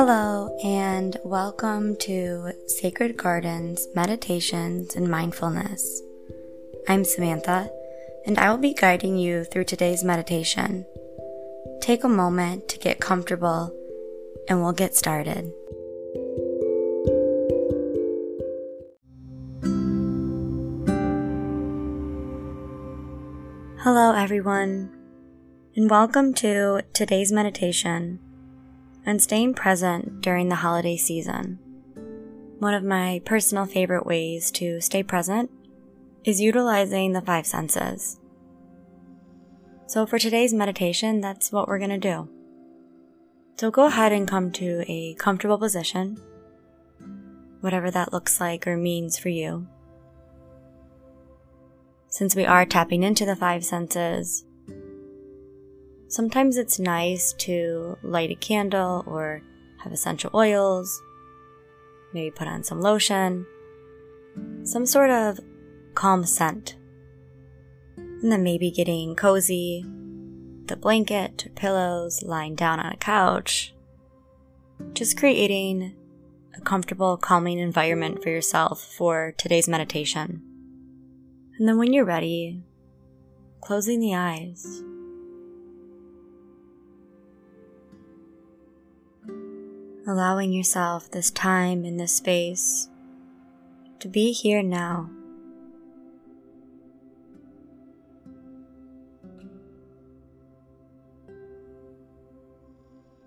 Hello, and welcome to Sacred Gardens Meditations and Mindfulness. I'm Samantha, and I will be guiding you through today's meditation. Take a moment to get comfortable, and we'll get started. Hello, everyone, and welcome to today's meditation and staying present during the holiday season. One of my personal favorite ways to stay present is utilizing the five senses. So for today's meditation, that's what we're going to do. So go ahead and come to a comfortable position, whatever that looks like or means for you. Since we are tapping into the five senses, Sometimes it's nice to light a candle or have essential oils, maybe put on some lotion, some sort of calm scent. And then maybe getting cozy, the blanket or pillows, lying down on a couch, just creating a comfortable, calming environment for yourself for today's meditation. And then when you're ready, closing the eyes allowing yourself this time and this space to be here now.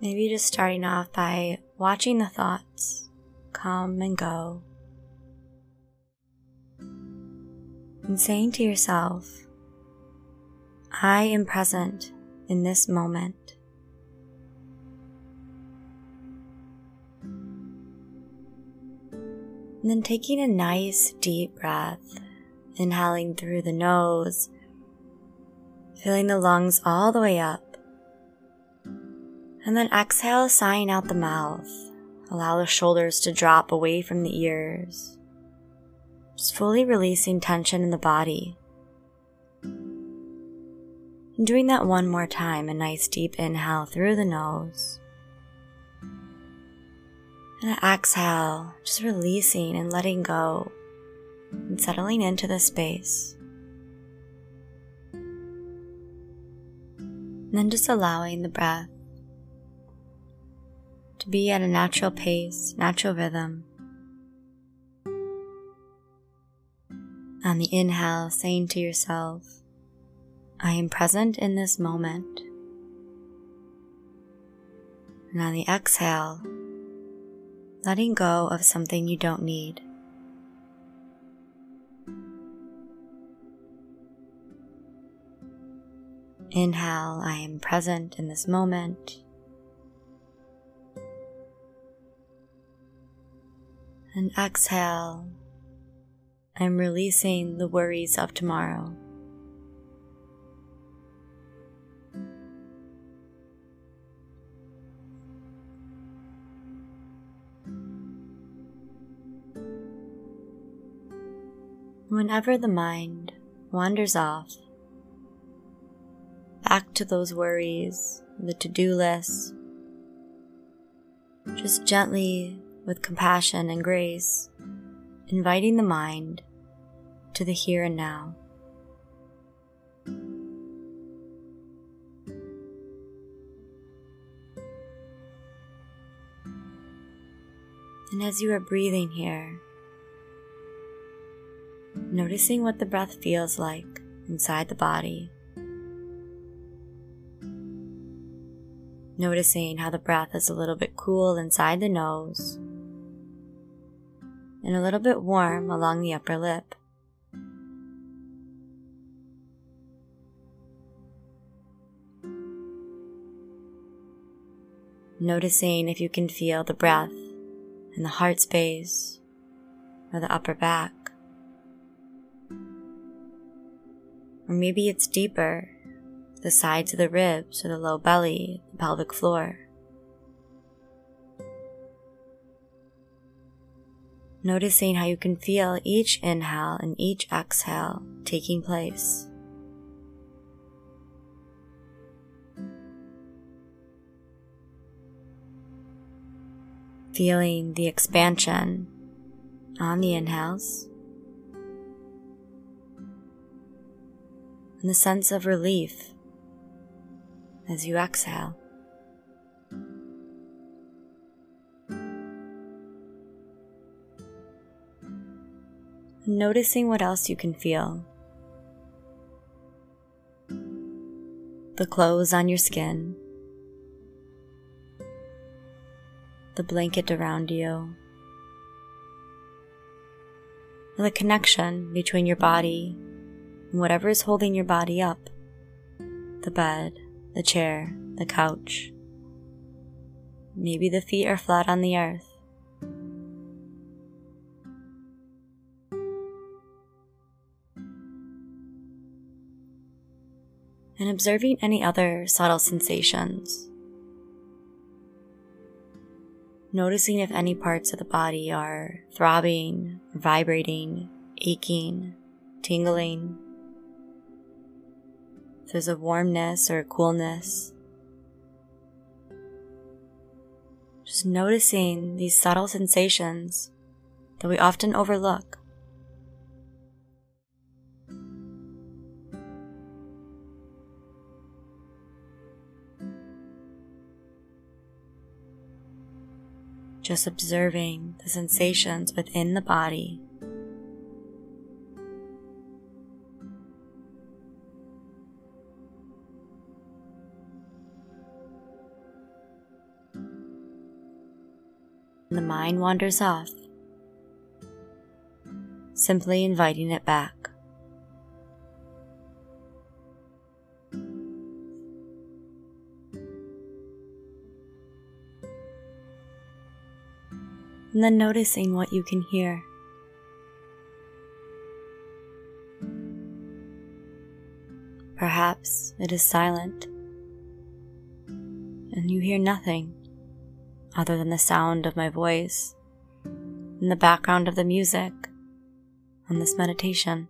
Maybe just starting off by watching the thoughts come and go. And saying to yourself, I am present in this moment. And then taking a nice deep breath, inhaling through the nose, filling the lungs all the way up. And then exhale, sighing out the mouth. Allow the shoulders to drop away from the ears. Just fully releasing tension in the body. And doing that one more time, a nice deep inhale through the nose. And exhale, just releasing and letting go and settling into the space. And then just allowing the breath to be at a natural pace, natural rhythm. On the inhale, saying to yourself, I am present in this moment. And on the exhale, letting go of something you don't need. Inhale, I am present in this moment. And exhale, I'm releasing the worries of tomorrow. Whenever the mind wanders off, back to those worries, the to do list, just gently, with compassion and grace, inviting the mind to the here and now. And as you are breathing here, noticing what the breath feels like inside the body. Noticing how the breath is a little bit cool inside the nose and a little bit warm along the upper lip. Noticing if you can feel the breath in the heart space or the upper back. Or maybe it's deeper, the sides of the ribs or the low belly, the pelvic floor. Noticing how you can feel each inhale and each exhale taking place. Feeling the expansion on the inhales and the sense of relief as you exhale. Noticing what else you can feel. The clothes on your skin, the blanket around you, the connection between your body whatever is holding your body up the bed, the chair, the couch. Maybe the feet are flat on the earth. And observing any other subtle sensations. Noticing if any parts of the body are throbbing, vibrating, aching, tingling there's a warmness or a coolness. Just noticing these subtle sensations that we often overlook. Just observing the sensations within the body and the mind wanders off, simply inviting it back. And then noticing what you can hear. Perhaps it is silent and you hear nothing other than the sound of my voice and the background of the music on this meditation.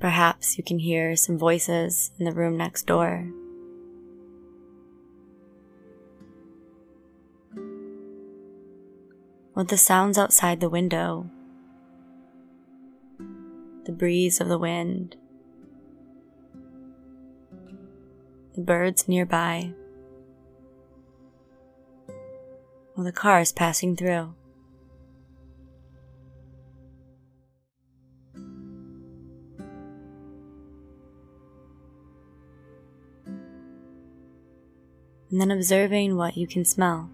Perhaps you can hear some voices in the room next door. Or the sounds outside the window, the breeze of the wind, the birds nearby. While the car is passing through. And then observing what you can smell.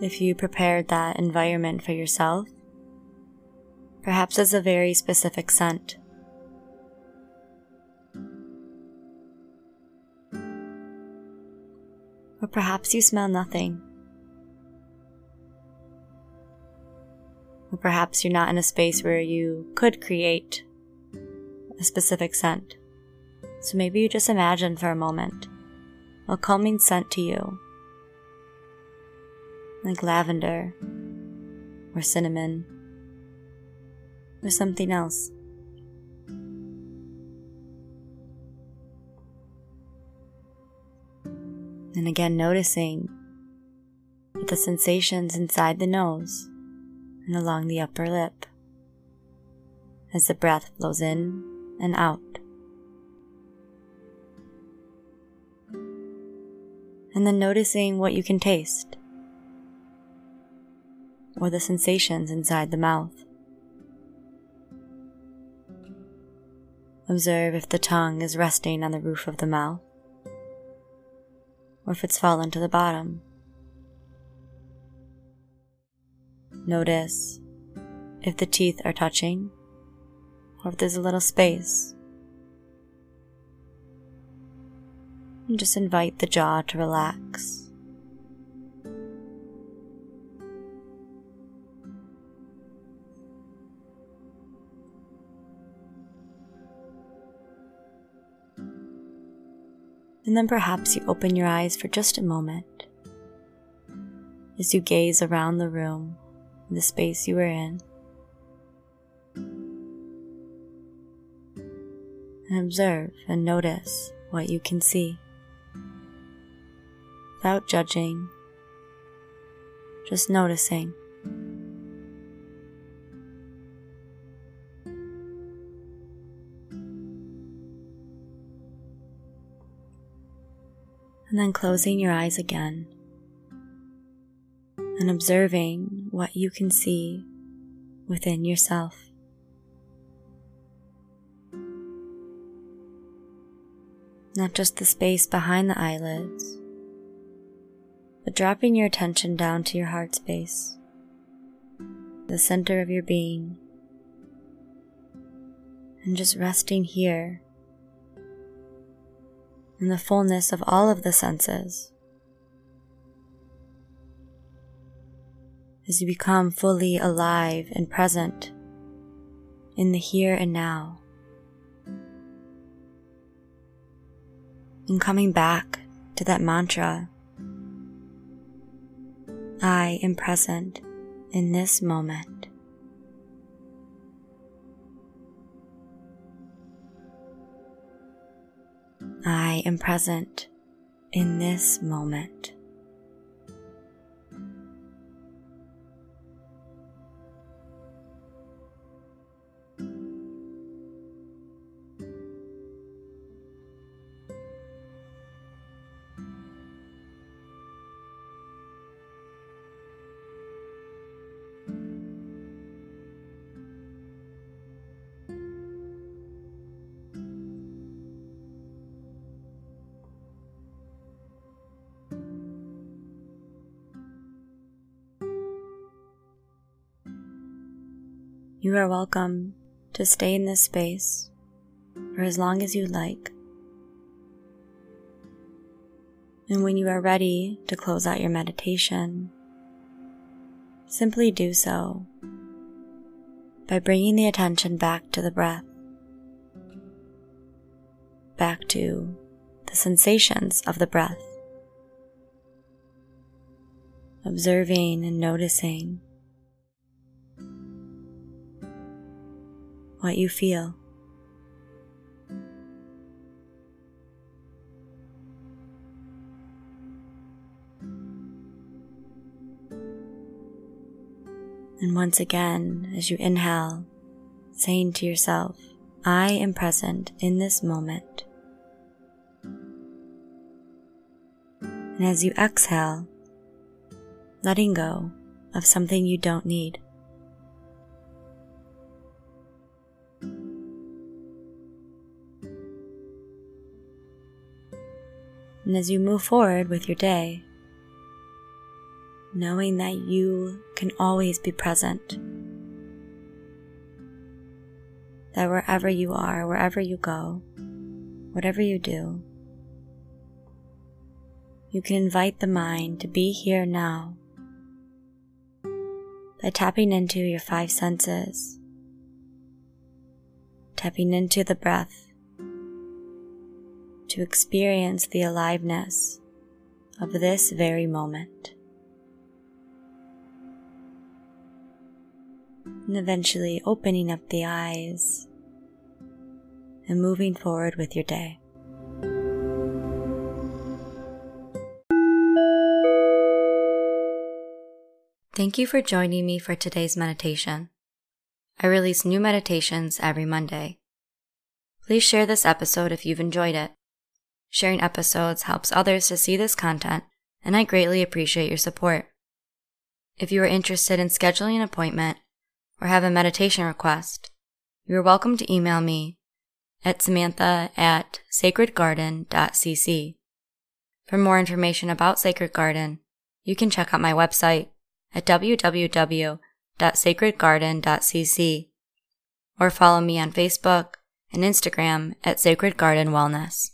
If you prepared that environment for yourself, perhaps as a very specific scent. Or perhaps you smell nothing. Or perhaps you're not in a space where you could create a specific scent. So maybe you just imagine for a moment a calming scent to you, like lavender or cinnamon or something else. And again, noticing the sensations inside the nose and along the upper lip as the breath flows in and out. And then noticing what you can taste or the sensations inside the mouth. Observe if the tongue is resting on the roof of the mouth or if it's fallen to the bottom. Notice if the teeth are touching or if there's a little space. And just invite the jaw to relax. And then perhaps you open your eyes for just a moment. As you gaze around the room, the space you are in, and observe and notice what you can see. Without judging, just noticing. And then closing your eyes again and observing what you can see within yourself. Not just the space behind the eyelids, but dropping your attention down to your heart space, the center of your being, and just resting here in the fullness of all of the senses. as you become fully alive and present in the here and now. And coming back to that mantra, I am present in this moment. I am present in this moment. You are welcome to stay in this space for as long as you like. And when you are ready to close out your meditation, simply do so by bringing the attention back to the breath, back to the sensations of the breath, observing and noticing what you feel. And once again, as you inhale, saying to yourself, I am present in this moment. And as you exhale, letting go of something you don't need. And as you move forward with your day, knowing that you can always be present, that wherever you are, wherever you go, whatever you do, you can invite the mind to be here now by tapping into your five senses, tapping into the breath, to experience the aliveness of this very moment. And eventually opening up the eyes and moving forward with your day. Thank you for joining me for today's meditation. I release new meditations every Monday. Please share this episode if you've enjoyed it. Sharing episodes helps others to see this content, and I greatly appreciate your support. If you are interested in scheduling an appointment or have a meditation request, you are welcome to email me at samantha at sacredgarden.cc. For more information about Sacred Garden, you can check out my website at www.sacredgarden.cc or follow me on Facebook and Instagram at Sacred Garden Wellness.